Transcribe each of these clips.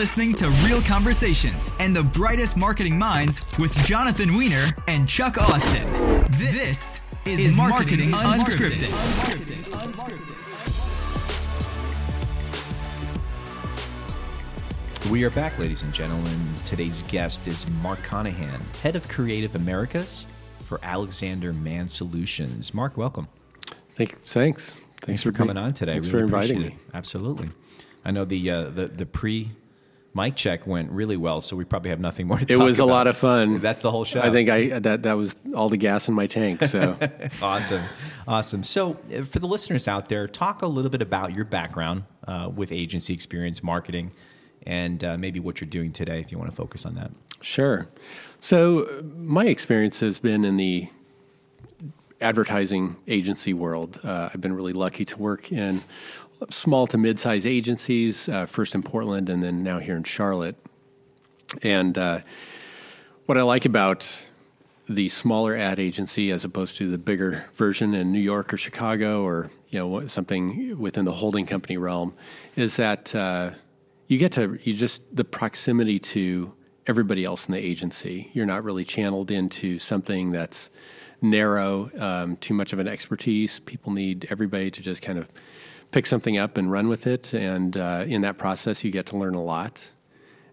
listening to Real Conversations and the brightest marketing minds with Jonathan Weiner and Chuck Austin. This is, is Marketing, marketing Unscripted. Unscripted. We are back, ladies and gentlemen. Today's guest is Mark Conahan, head of Creative Americas for Alexander Mann Solutions. Mark, welcome. Thank, thanks. Thanks, thanks for, for coming on today. Thanks really for inviting me. Absolutely. I know the uh, the the pre mic check went really well, so we probably have nothing more to it was a lot of fun. That's the whole show. I think I that that was all the gas in my tank. So awesome, awesome. So uh, for the listeners out there, talk a little bit about your background uh, with agency experience, marketing, and uh, maybe what you're doing today, if you want to focus on that. Sure. So my experience has been in the advertising agency world. Uh, I've been really lucky to work in small to mid-sized agencies, uh, first in Portland and then now here in Charlotte. And uh, what I like about the smaller ad agency as opposed to the bigger version in New York or Chicago or you know something within the holding company realm is that uh, you get to you just the proximity to everybody else in the agency. You're not really channeled into something that's narrow, um, too much of an expertise. People need everybody to just kind of pick something up and run with it. And uh, in that process, you get to learn a lot.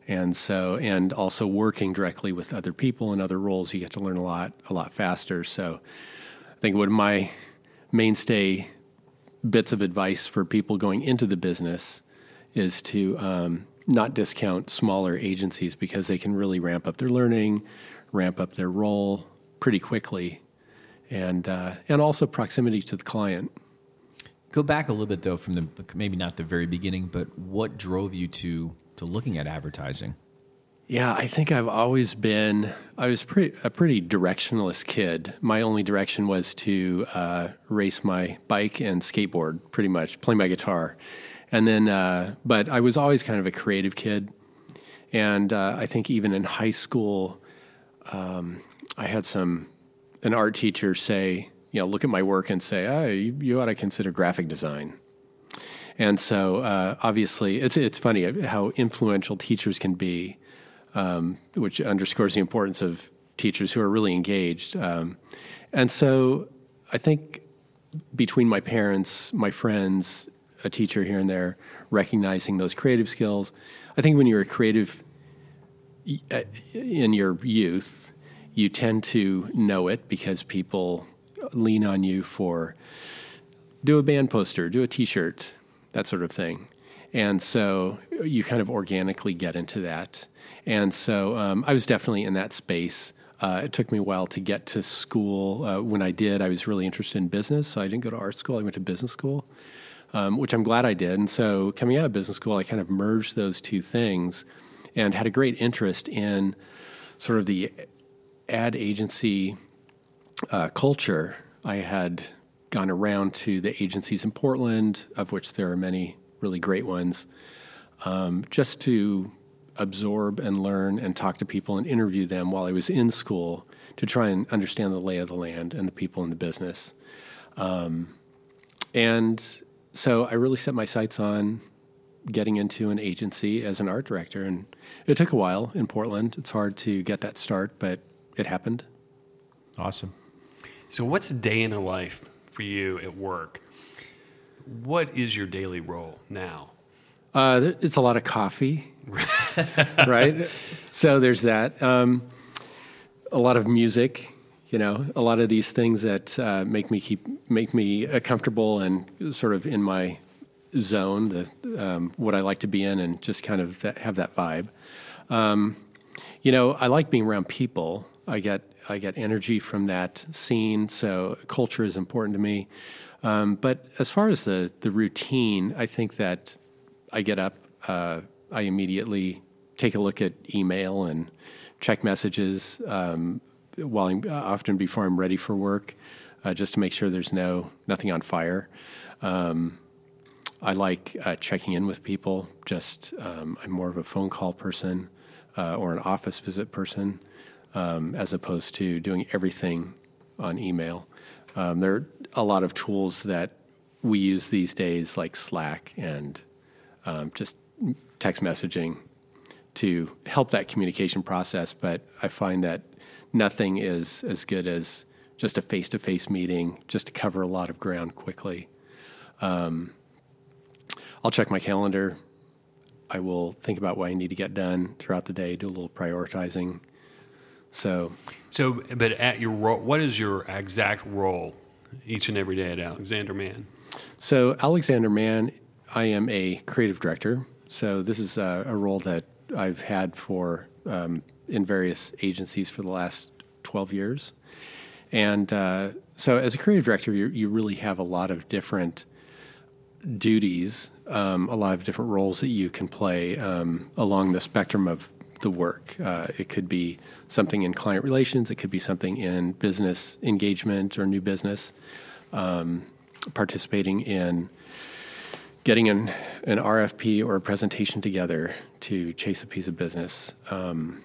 And so, and also working directly with other people in other roles, you get to learn a lot, a lot faster. So, I think what my mainstay bits of advice for people going into the business is to um, not discount smaller agencies because they can really ramp up their learning, ramp up their role pretty quickly, and uh, and also proximity to the client. Go back a little bit though from the maybe not the very beginning, but what drove you to to looking at advertising? Yeah, I think I've always been. I was pretty, a pretty directionless kid. My only direction was to uh, race my bike and skateboard, pretty much, play my guitar, and then. Uh, but I was always kind of a creative kid, and uh, I think even in high school, um, I had some an art teacher say, you know, look at my work and say, oh, you, you ought to consider graphic design. And so, uh, obviously, it's it's funny how influential teachers can be, um, which underscores the importance of teachers who are really engaged. Um, and so, I think between my parents, my friends, a teacher here and there, recognizing those creative skills, I think when you're a creative uh, in your youth, you tend to know it because people lean on you for do a band poster, do a T-shirt, that sort of thing. And so you kind of organically get into that. And so um, I was definitely in that space. Uh, it took me a while to get to school. Uh, when I did, I was really interested in business, so I didn't go to art school. I went to business school, um, which I'm glad I did. And so coming out of business school, I kind of merged those two things and had a great interest in sort of the ad agency uh, culture, I had gone around to the agencies in Portland, of which there are many really great ones, um, just to absorb and learn and talk to people and interview them while I was in school to try and understand the lay of the land and the people in the business. Um, and so I really set my sights on getting into an agency as an art director. And it took a while in Portland. It's hard to get that start, but it happened. Awesome. So, what's a day in a life for you at work? What is your daily role now? Uh, it's a lot of coffee, right? So there's that. Um, a lot of music, you know, a lot of these things that uh, make me keep make me uh, comfortable and sort of in my zone, the um, what I like to be in, and just kind of that, have that vibe. Um, you know, I like being around people. I get I get energy from that scene. So culture is important to me. Um, but as far as the the routine, I think that I get up, uh, I immediately take a look at email and check messages um, while I'm, uh, often before I'm ready for work, uh, just to make sure there's no nothing on fire. Um, I like uh, checking in with people. Just um, I'm more of a phone call person uh, or an office visit person um, as opposed to doing everything on email. Um, there are a lot of tools that we use these days, like Slack and um, just text messaging, to help that communication process. But I find that nothing is as good as just a face to face meeting, just to cover a lot of ground quickly. Um, I'll check my calendar. I will think about what I need to get done throughout the day, do a little prioritizing. So, so, but at your role, what is your exact role each and every day at Alexander Mann? So, Alexander Mann, I am a creative director. So, this is a, a role that I've had for um, in various agencies for the last 12 years. And uh, so, as a creative director, you, you really have a lot of different duties, um, a lot of different roles that you can play um, along the spectrum of the work. Uh, it could be something in client relations, it could be something in business engagement or new business, um, participating in getting an, an RFP or a presentation together to chase a piece of business. Um,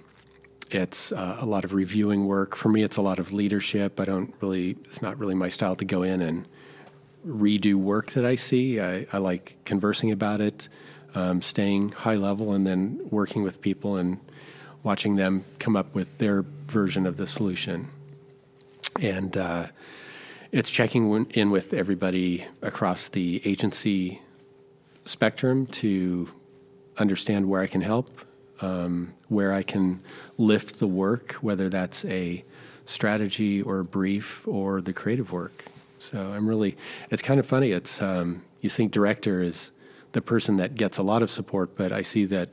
it's uh, a lot of reviewing work. For me, it's a lot of leadership. I don't really, it's not really my style to go in and redo work that I see. I, I like conversing about it, um, staying high level, and then working with people and watching them come up with their version of the solution. And uh, it's checking in with everybody across the agency spectrum to understand where I can help, um, where I can lift the work, whether that's a strategy or a brief or the creative work. So I'm really, it's kind of funny. It's, um, you think director is the person that gets a lot of support, but I see that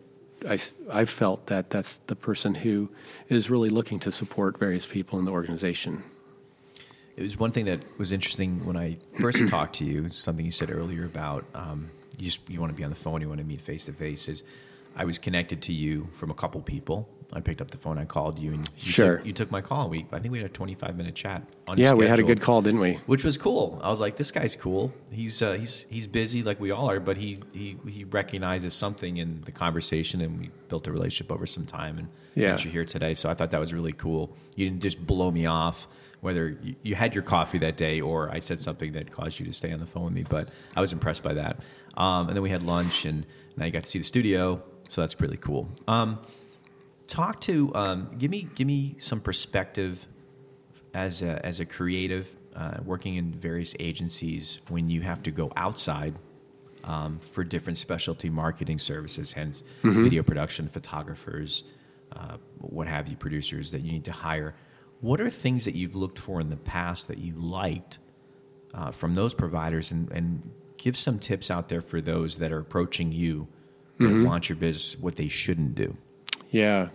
I, I've felt that that's the person who is really looking to support various people in the organization. It was one thing that was interesting when I first talked to you. Something you said earlier about um, you just you want to be on the phone, you want to meet face to face. Is I was connected to you from a couple people I picked up the phone. I called you, and you sure. took, you took my call. We I think we had a 25 minute chat. Yeah, we had a good call, didn't we? Which was cool. I was like, this guy's cool. He's uh, he's he's busy like we all are, but he he he recognizes something in the conversation, and we built a relationship over some time. And yeah, you're here today, so I thought that was really cool. You didn't just blow me off. Whether you, you had your coffee that day or I said something that caused you to stay on the phone with me, but I was impressed by that. Um, and then we had lunch, and now you got to see the studio, so that's really cool. Um, talk to um, give me give me some perspective as a, as a creative uh, working in various agencies when you have to go outside um, for different specialty marketing services, hence mm-hmm. video production, photographers, uh, what have you, producers that you need to hire. What are things that you've looked for in the past that you liked uh, from those providers, and, and give some tips out there for those that are approaching you mm-hmm. that want your business, what they shouldn't do. Yeah.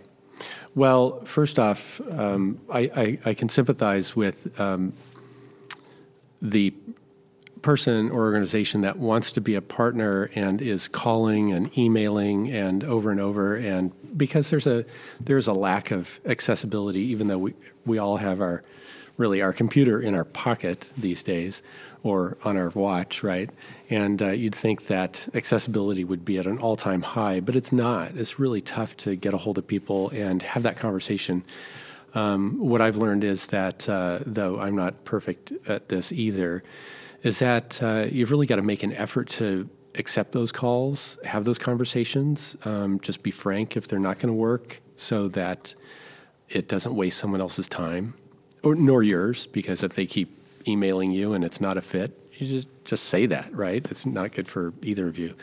Well, first off, um, I, I, I, can sympathize with um, the person or organization that wants to be a partner and is calling and emailing and over and over. And because there's a there's a lack of accessibility even though we we all have our really our computer in our pocket these days or on our watch, right? And uh, you'd think that accessibility would be at an all time high, but it's not. It's really tough to get a hold of people and have that conversation. Um, what I've learned is that, uh, though I'm not perfect at this either, is that uh, you've really got to make an effort to accept those calls, have those conversations, um, just be frank if they're not going to work so that it doesn't waste someone else's time or nor yours because if they keep emailing you and it's not a fit, you just just say that, right? It's not good for either of you.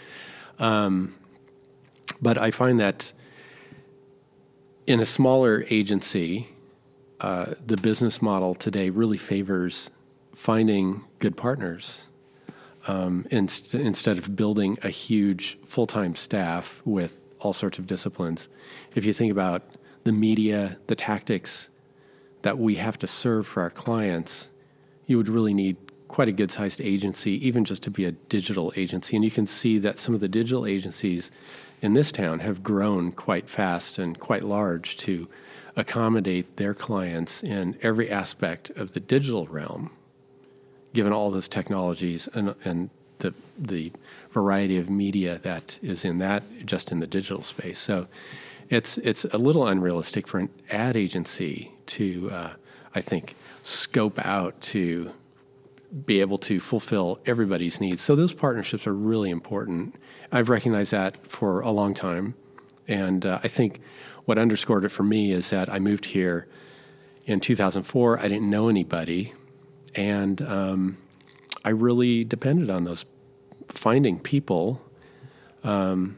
Um, but I find that in a smaller agency, uh, the business model today really favors finding good partners um, inst- instead of building a huge full time staff with all sorts of disciplines. If you think about the media, the tactics that we have to serve for our clients, you would really need quite a good sized agency, even just to be a digital agency. And you can see that some of the digital agencies in this town have grown quite fast and quite large to accommodate their clients in every aspect of the digital realm, given all those technologies and, and the, the variety of media that is in that, just in the digital space. So it's, it's a little unrealistic for an ad agency to, uh, I think, scope out to be able to fulfill everybody's needs. So those partnerships are really important. I've recognized that for a long time. And uh, I think what underscored it for me is that I moved here in 2004. I didn't know anybody, and um, I really depended on those finding people. Um,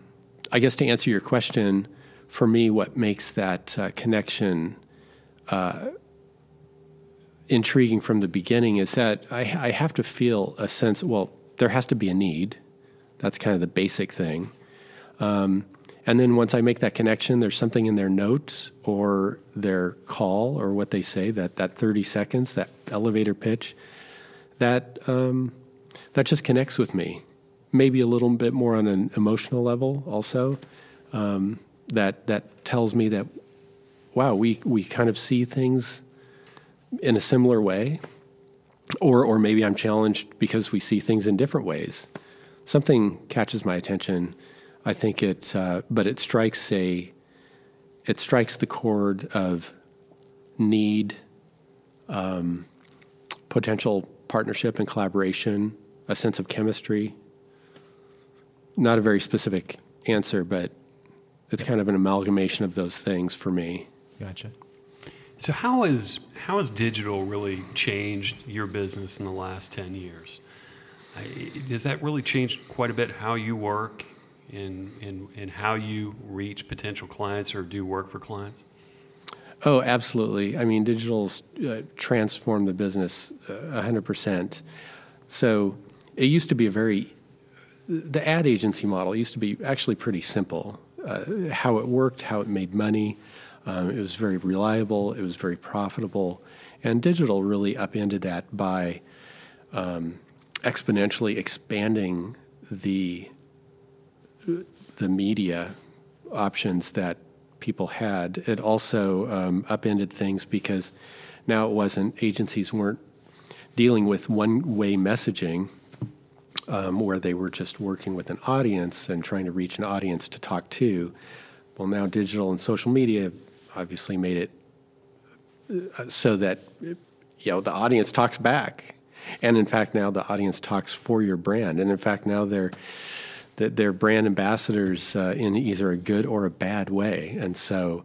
I guess to answer your question, for me, what makes that uh, connection uh, intriguing from the beginning is that I, I have to feel a sense. Well, there has to be a need. That's kind of the basic thing. Um, and then once I make that connection, there's something in their notes or their call or what they say that that 30 seconds, that elevator pitch, that um, that just connects with me. Maybe a little bit more on an emotional level, also. Um, that that tells me that wow, we we kind of see things in a similar way, or or maybe I'm challenged because we see things in different ways. Something catches my attention. I think it, uh, but it strikes a, it strikes the chord of need, um, potential partnership and collaboration, a sense of chemistry. Not a very specific answer, but it's kind of an amalgamation of those things for me. Gotcha. So how has how has digital really changed your business in the last ten years? Has that really changed quite a bit how you work and, and, and how you reach potential clients or do work for clients? Oh, absolutely. I mean, digital's uh, transformed the business uh, 100%. So it used to be a very, the ad agency model used to be actually pretty simple. Uh, how it worked, how it made money. Um, it was very reliable, it was very profitable. And digital really upended that by um, exponentially expanding the the media options that people had. It also um, upended things because now it wasn't agencies weren't dealing with one way messaging um, where they were just working with an audience and trying to reach an audience to talk to. Well, now digital and social media obviously made it uh, so that you know the audience talks back, and in fact now the audience talks for your brand, and in fact now they're they're brand ambassadors uh, in either a good or a bad way, and so.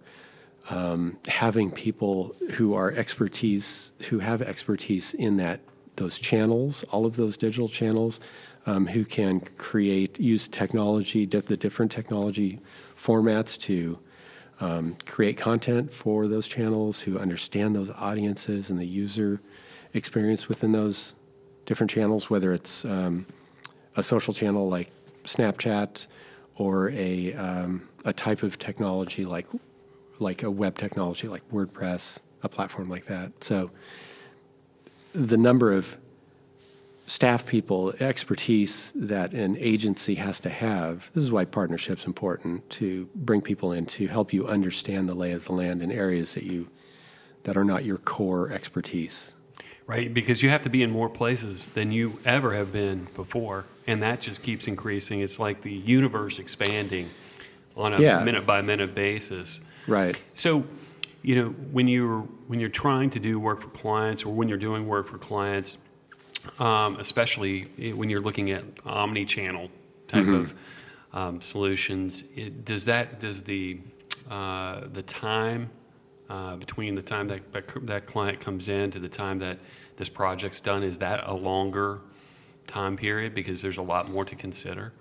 Um, having people who are expertise who have expertise in that those channels, all of those digital channels, um, who can create use technology, the different technology formats to um, create content for those channels, who understand those audiences and the user experience within those different channels, whether it's um, a social channel like Snapchat or a um, a type of technology like like a web technology like WordPress, a platform like that. So the number of staff people, expertise that an agency has to have. This is why partnership's important to bring people in to help you understand the lay of the land in areas that you that are not your core expertise. Right, because you have to be in more places than you ever have been before, and that just keeps increasing. It's like the universe expanding on a Yeah. minute by minute basis. Right. So, you know, when you're when you're trying to do work for clients, or when you're doing work for clients, um, especially when you're looking at omni-channel type of um, solutions, it, does that does the uh, the time uh, between the time that, that that client comes in to the time that this project's done is that a longer time period because there's a lot more to consider?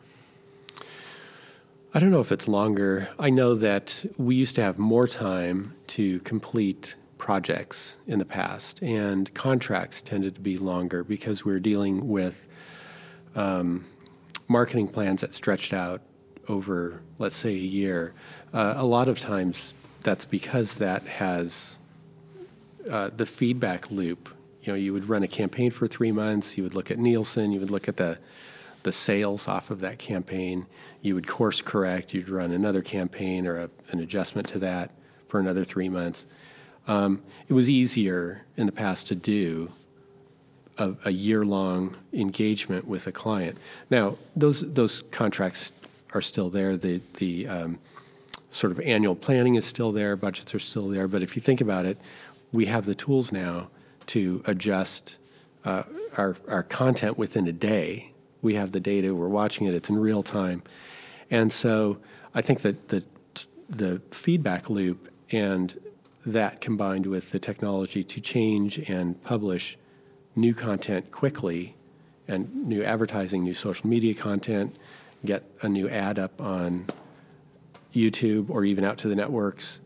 I don't know if it's longer. I know that we used to have more time to complete projects in the past, and contracts tended to be longer because we were dealing with um, marketing plans that stretched out over, let's say, a year. Uh, a lot of times, that's because that has uh, the feedback loop. You know, you would run a campaign for three months. You would look at Nielsen. You would look at the the sales off of that campaign. You would course correct. You'd run another campaign or a, an adjustment to that for another three months. Um, it was easier in the past to do a, a year long engagement with a client. Now, those those contracts are still there. The the um, sort of annual planning is still there. Budgets are still there. But if you think about it, we have the tools now to adjust uh, our our content within a day. We have the data. We're watching it. It's in real time, and so I think that the the feedback loop and that combined with the technology to change and publish new content quickly and new advertising, new social media content, get a new ad up on YouTube or even out to the networks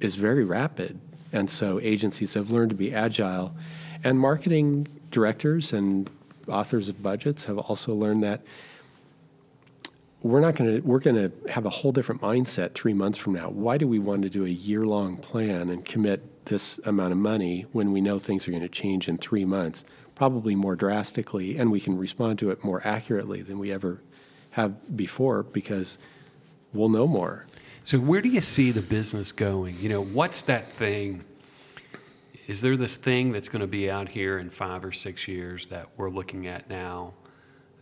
is very rapid. And so agencies have learned to be agile. And marketing directors and authors of budgets have also learned that we're not going to we're going to have a whole different mindset 3 months from now. Why do we want to do a year-long plan and commit this amount of money when we know things are going to change in 3 months, probably more drastically and we can respond to it more accurately than we ever have before because we'll know more. So where do you see the business going? You know, what's that thing? Is there this thing that's going to be out here in five or six years that we're looking at now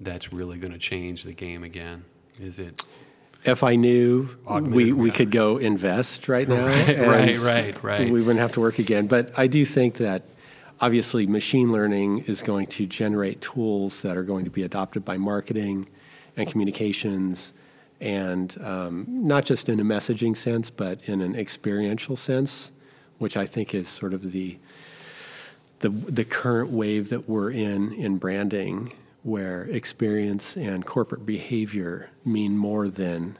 that's really going to change the game again? Is it? If I knew we, we could go invest right now, Right, right, right, right. we wouldn't have to work again. But I do think that obviously machine learning is going to generate tools that are going to be adopted by marketing and communications, and um, not just in a messaging sense, but in an experiential sense, which I think is sort of the the the current wave that we're in in branding, where experience and corporate behavior mean more than.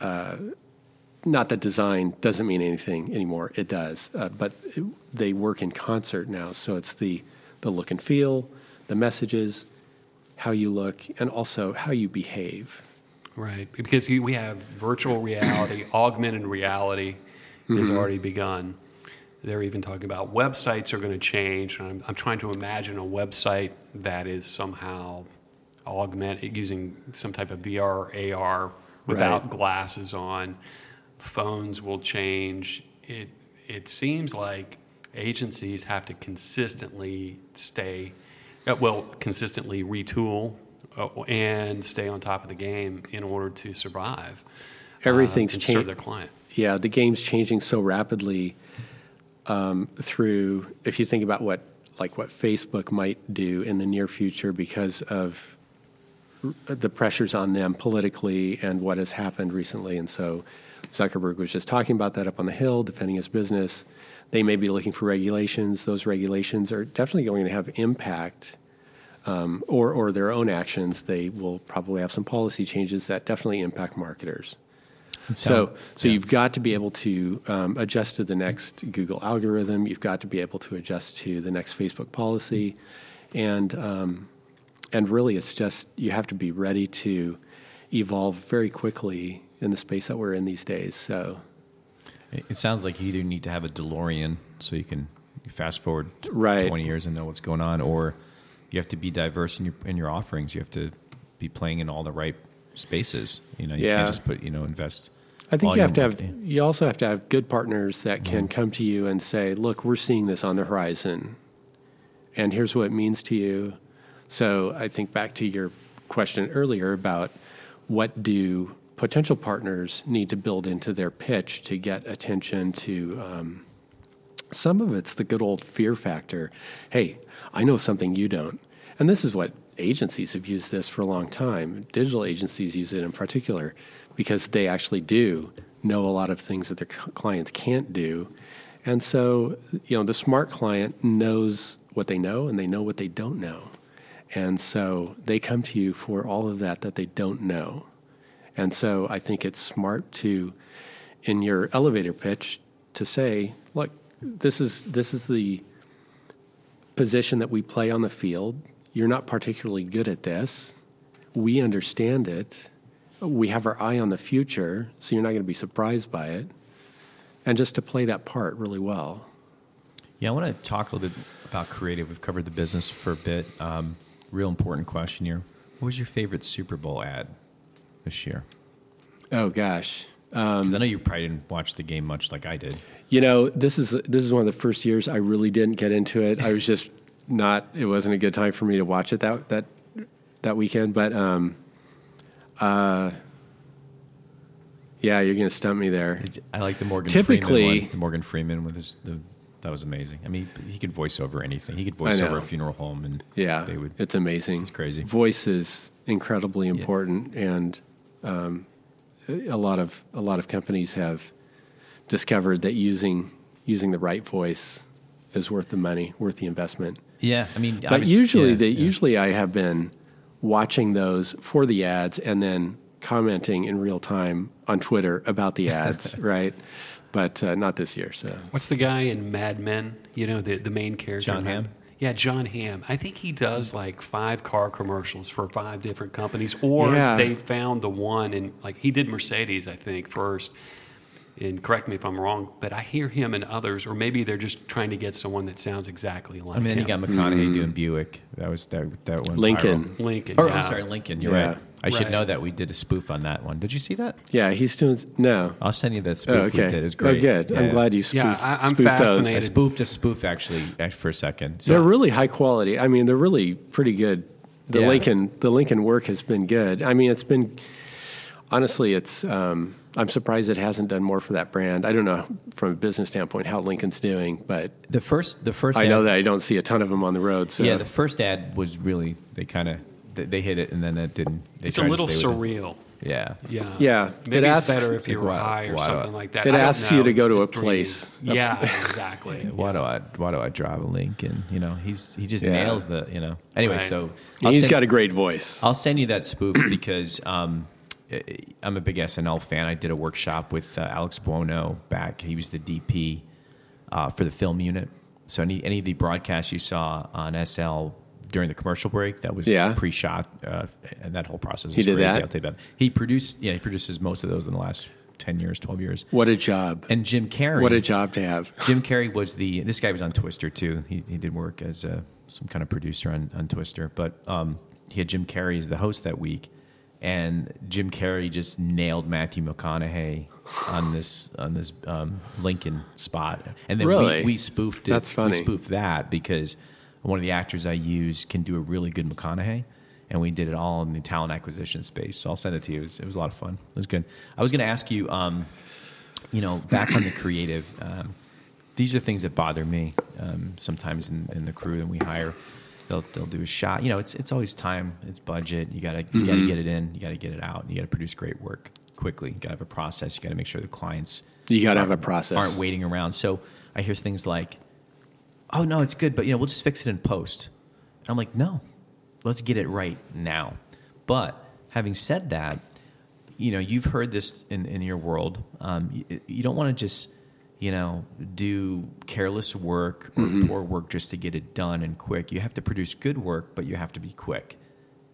Uh, not that design doesn't mean anything anymore; it does, uh, but it, they work in concert now. So it's the the look and feel, the messages, how you look, and also how you behave. Right, because you, we have virtual reality, augmented reality has already begun. They're even talking about websites are going to change. And I'm, I'm trying to imagine a website that is somehow augmented using some type of VR, or AR without Right. glasses on. Phones will change. It it seems like agencies have to consistently stay, uh, well, consistently retool uh, and stay on top of the game in order to survive. uh, Everything's and serve changed. their client. Yeah, the game's changing so rapidly um, through. If you think about what like what Facebook might do in the near future because of the pressures on them politically and what has happened recently, and so Zuckerberg was just talking about that up on the hill, defending his business. They may be looking for regulations. Those regulations are definitely going to have impact um, or, or their own actions, they will probably have some policy changes that definitely impact marketers. So, so you've got to be able to um, adjust to the next Google algorithm. You've got to be able to adjust to the next Facebook policy, and um, and really, it's just you have to be ready to evolve very quickly in the space that we're in these days. So, It sounds like you either need to have a DeLorean so you can fast forward Right. 20 years and know what's going on, or you have to be diverse in your in your offerings. You have to be playing in all the right spaces. You know, you Yeah. can't just put you know invest. I think you have to have. You also have to have good partners that can come to you and say, "Look, we're seeing this on the horizon, and here's what it means to you." So I think back to your question earlier about what do potential partners need to build into their pitch to get attention to. Um, some of it's the good old fear factor. Hey, I know something you don't. And this is what agencies have used this for a long time. Digital agencies use it in particular because they actually do know a lot of things that their clients can't do. And so, you know, the smart client knows what they know and they know what they don't know. And so they come to you for all of that that they don't know. And so I think it's smart to, in your elevator pitch, to say, look, this is this is the position that we play on the field. You're not particularly good at this. We understand it. We have our eye on the future, so you're not going to be surprised by it. And just to play that part really well. Yeah, I want to talk a little bit about creative. We've covered the business for a bit. Um, real important question here. What was your favorite Super Bowl ad this year? Oh gosh. 'Cause I know you probably didn't watch the game much like I did. You know, this is this is one of the first years I really didn't get into it. I was just not. It wasn't a good time for me to watch it that that that weekend. But um, uh, yeah, you're gonna stump me there. I like the Morgan Typically- Freeman one. The Morgan Freeman with his the that was amazing. I mean, he could voice over anything. He could voice over a funeral home, and Yeah, they would. it's amazing. It's crazy. Voice is incredibly important, and um, a lot of a lot of companies have discovered that using using the right voice is worth the money, worth the investment. Yeah, I mean, But obvious- usually, yeah, they yeah. usually I have been watching those for the ads and then commenting in real time on Twitter about the ads, right? But uh, not this year. So What's the guy in Mad Men? You know, the, the main character. Jon Hamm? Yeah, Jon Hamm. I think he does like five car commercials for five different companies, or Yeah. they found the one and like he did Mercedes, I think first. And correct me if I'm wrong, but I hear him and others, or maybe they're just trying to get someone that sounds exactly like I mean, then you got McConaughey doing Buick. That was that that one. Lincoln. Lincoln. Or yeah. I'm sorry, Lincoln. You're Yeah. right. I should know that we did a spoof on that one. Did you see that? yeah, he's doing no. I'll send you that spoof Oh, we okay. did. It was great. Oh, good. I'm Yeah. glad you spoofed, Yeah, I- I'm spoofed those. I fascinated. spoofed a spoof actually for a second. So They're really high quality. I mean, they're really pretty good. The Yeah. Lincoln, the Lincoln work has been good. I mean, it's been honestly, it's. Um, I'm surprised it hasn't done more for that brand. I don't know from a business standpoint how Lincoln's doing, but the first the first I know ad- that I don't see a ton of them on the road. So Yeah, the first ad was really they kind of they, they hit it and then it didn't. They It's a little stay with it. surreal. Yeah. Yeah. Yeah, Maybe it it's asks- better if you like, were high or why do I- something like that. It I don't asks you to go to a dreamy. place. Yeah, exactly. Why do I why do I drive a Lincoln? You know, he's he just Yeah. nails the you know. Anyway, Right. so he's send- got a great voice. I'll send you that spoof because um, I- I'm a big SNL fan. I did a workshop with uh, Alex Buono back. He was the DP uh, for the film unit. So any any of the broadcasts you saw on SNL during the commercial break that was Yeah. pre-shot, uh, and that whole process. He did crazy. that? I'll tell you about. It. He produced. Yeah, he produces most of those in the last ten years, twelve years. What a job! And Jim Carrey. What a job to have. Jim Carrey was the. This guy was on Twister too. He he did work as a, some kind of producer on, on Twister, but um, he had Jim Carrey as the host that week, and Jim Carrey just nailed Matthew McConaughey on this on this um, Lincoln spot, and then Really? we, we spoofed it. That's funny. We spoofed that because one of the actors I use can do a really good McConaughey. And we did it all in the talent acquisition space. So I'll send it to you. It was, it was a lot of fun. It was good. I was going to ask you, um, you know, back on the creative, um, these are things that bother me um, sometimes in, in the crew that we hire. They'll, they'll do a shot. You know, it's it's always time. It's budget. You gotta you Mm-hmm. gotta get it in. You gotta get it out. and You gotta produce great work quickly. You gotta have a process. You gotta make sure the clients You got to have a process. aren't waiting around. So I hear things like, "Oh no, it's good, but you know, we'll just fix it in post." I'm like, "No, let's get it right now." But having said that, you know, you've heard this in, in your world. Um, you, you don't want to just, you know, do careless work or mm-hmm. poor work just to get it done and quick. You have to produce good work, but you have to be quick.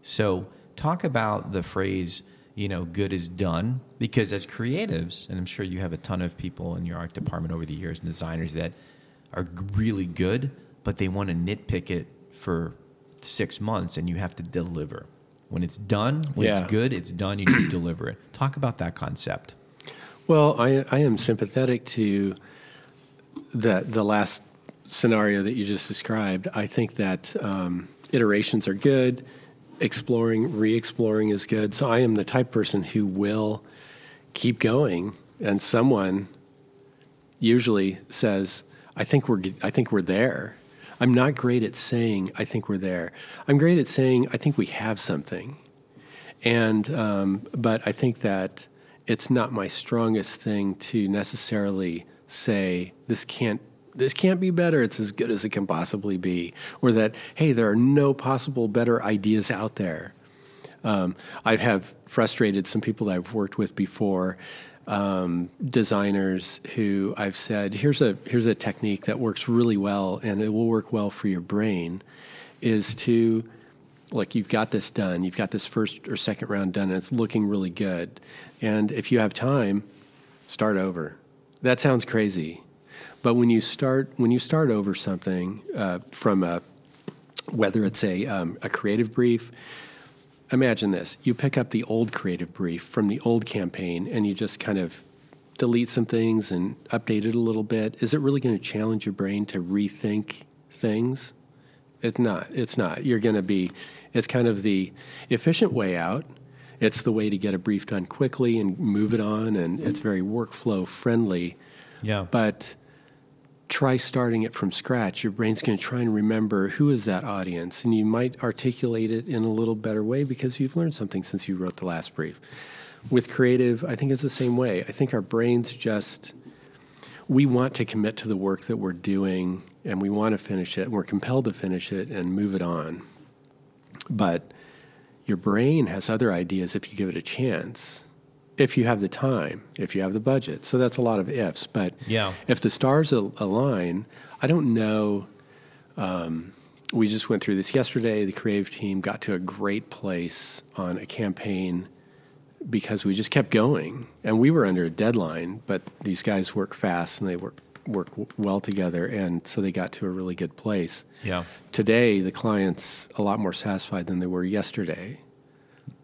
So, talk about the phrase, you know, good is done, because as creatives, and I'm sure you have a ton of people in your art department over the years and designers that are really good, but they want to nitpick it for six months and you have to deliver. When it's done, when Yeah. it's good, it's done, you need to deliver it. Talk about that concept. Well, I, I am sympathetic to the the last scenario that you just described. I think that um, iterations are good. Exploring, re-exploring is good. So I am the type person who will keep going, and someone usually says, "I think we're I think we're there." I'm not great at saying "I think we're there." I'm great at saying "I think we have something." and um, but I think that it's not my strongest thing to necessarily say this can't this can't be better. It's as good as it can possibly be, or that hey, there are no possible better ideas out there. Um, I have frustrated some people that I've worked with before, um, designers who I've said, "Here's a here's a technique that works really well, and it will work well for your brain." Is to look, you've got this done. You've got this first or second round done, and it's looking really good. And if you have time, start over. That sounds crazy, but when you start when you start over something uh, from a whether it's a um, a creative brief, imagine this: you pick up the old creative brief from the old campaign, and you just kind of delete some things and update it a little bit. Is it really going to challenge your brain to rethink things? It's not. It's not. You're going to be, it's kind of the efficient way out. It's the way to get a brief done quickly and move it on, and it's very workflow friendly. Yeah. But try starting it from scratch. Your brain's going to try and remember who is that audience, and you might articulate it in a little better way because you've learned something since you wrote the last brief. with creative, I think it's the same way. I think our brains just we want to commit to the work that we're doing and we want to finish it. And we're compelled to finish it and move it on. But your brain has other ideas if you give it a chance. If you have the time, if you have the budget. So that's a lot of ifs. But Yeah. if the stars al- align, I don't know. Um, we just went through this yesterday. The creative team got to a great place on a campaign because we just kept going, and we were under a deadline. But these guys work fast and they work work w- well together, and so they got to a really good place. Yeah. Today, the clients a lot more satisfied than they were yesterday.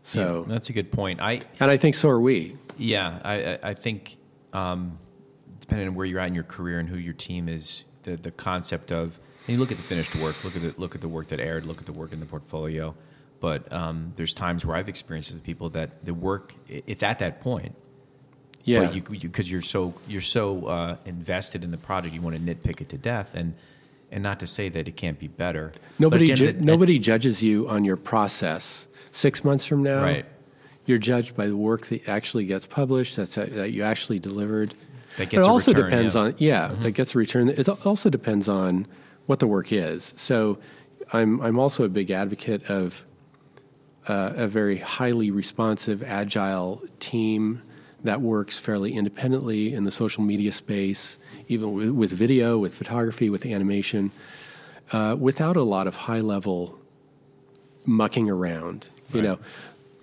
So, Yeah, that's a good point. I and I think so are we. Yeah, I, I- I think um, depending on where you're at in your career and who your team is, the the concept of and you look at the finished work, look at the look at the work that aired, look at the work in the portfolio. But um, there's times where I've experienced with people that the work it's at that point. Yeah. because you, because you, are so you're so uh, invested in the project, you want to nitpick it to death, and and not to say that it can't be better. Nobody, again, ju- that- that- nobody judges you on your process. Six months from now, Right. you're judged by the work that actually gets published, that's that you actually delivered. That gets it a also return, depends yeah. Mm-hmm. on yeah, that gets a return. It also depends on what the work is. So, I'm I'm also a big advocate of uh, a very highly responsive, agile team that works fairly independently in the social media space, even with, with video, with photography, with animation, uh, without a lot of high level mucking around. You know,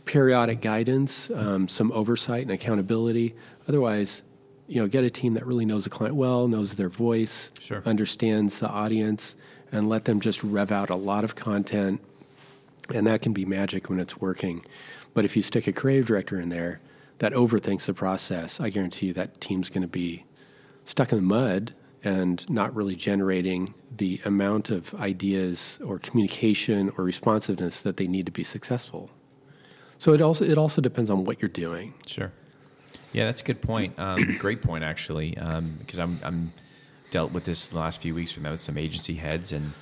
periodic guidance, um, some oversight and accountability. Otherwise, you know, get a team that really knows the client well, knows their voice, Sure. understands the audience, and let them just rev out a lot of content. And that can be magic when it's working. But if you stick a creative director in there that overthinks the process, I guarantee you that team's going to be stuck in the mud and not really generating the amount of ideas or communication or responsiveness that they need to be successful. So it also it also depends on what you're doing. Sure. Yeah, that's a good point. Um, great point, actually, um, because I'm I'm dealt with this the last few weeks. With some agency heads, and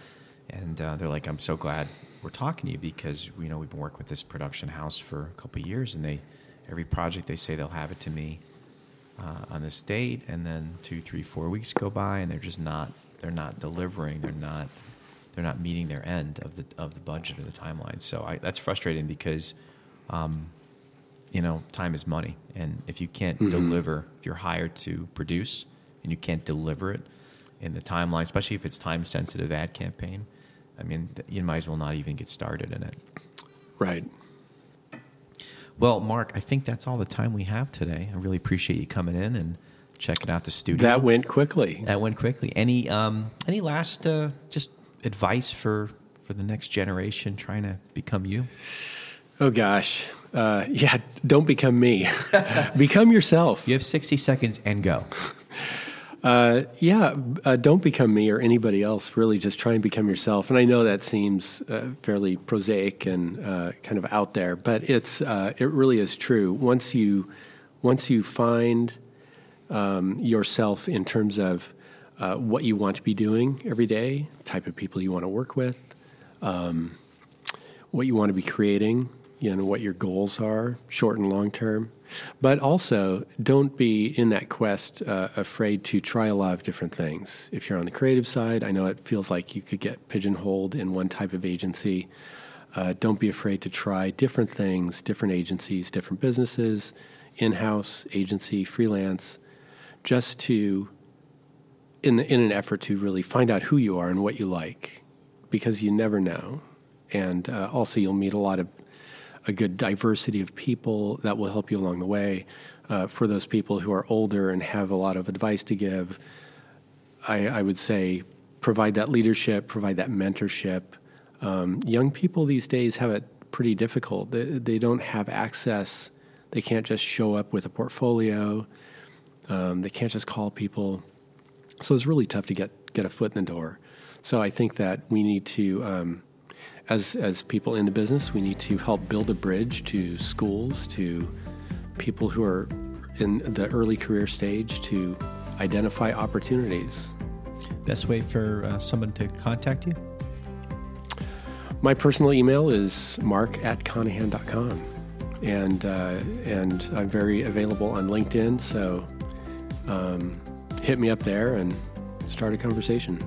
and uh, they're like, "I'm so glad we're talking to you because you know we've been working with this production house for a couple years, and they every project they say they'll have it to me uh, on this date, and then two, three, four weeks go by, and they're just not they're not delivering. They're not they're not meeting their end of the of the budget or the timeline. So I, that's frustrating because you know, time is money. And if you can't deliver, if you're hired to produce and you can't deliver it in the timeline, especially if it's time sensitive ad campaign, I mean, you might as well not even get started in it. Right. Well, Mark, I think that's all the time we have today. I really appreciate you coming in and checking out the studio. That went quickly. that went quickly. Any um, any last uh, just advice for for the next generation trying to become you? Oh gosh. Uh, yeah, don't become me. become yourself. You have 60 seconds and go. Uh, yeah, uh, don't become me or anybody else. Really, just try and become yourself. And I know that seems uh, fairly prosaic and uh, kind of out there, but it's uh, it really is true. Once you once you find um, yourself in terms of uh, what you want to be doing every day, type of people you want to work with, um, what you want to be creating, you know, what your goals are, short and long term. But also, don't be in that quest uh, afraid to try a lot of different things. If you're on the creative side, I know it feels like you could get pigeonholed in one type of agency. Uh, don't be afraid to try different things, different agencies, different businesses, in house, agency, freelance, just to, in, the, in an effort to really find out who you are and what you like, because you never know. And uh, also, you'll meet a lot of a good diversity of people that will help you along the way. Uh, for those people who are older and have a lot of advice to give, I, I would say provide that leadership, provide that mentorship. Um, young people these days have it pretty difficult. They, they don't have access. They can't just show up with a portfolio. Um, they can't just call people. So it's really tough to get get a foot in the door. So I think that we need to, um, as as people in the business, we need to help build a bridge to schools, to people who are in the early career stage, to identify opportunities. Best way for uh, someone to contact you? My personal email is mark at conahan.com. and uh, and I'm very available on LinkedIn. So um, hit me up there and start a conversation.